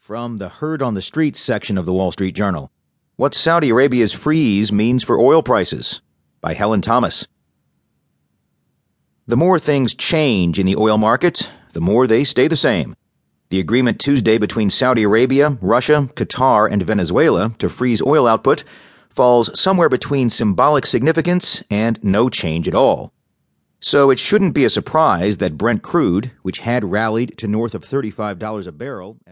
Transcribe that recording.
From the Heard on the Streets section of the Wall Street Journal What Saudi Arabia's Freeze Means for Oil Prices by Helen Thomas. The more things change in the oil market, the more they stay the same. The agreement Tuesday between Saudi Arabia, Russia, Qatar, and Venezuela to freeze oil output falls somewhere between symbolic significance and no change at all. So it shouldn't be a surprise that Brent crude, which had rallied to north of $35 a barrel as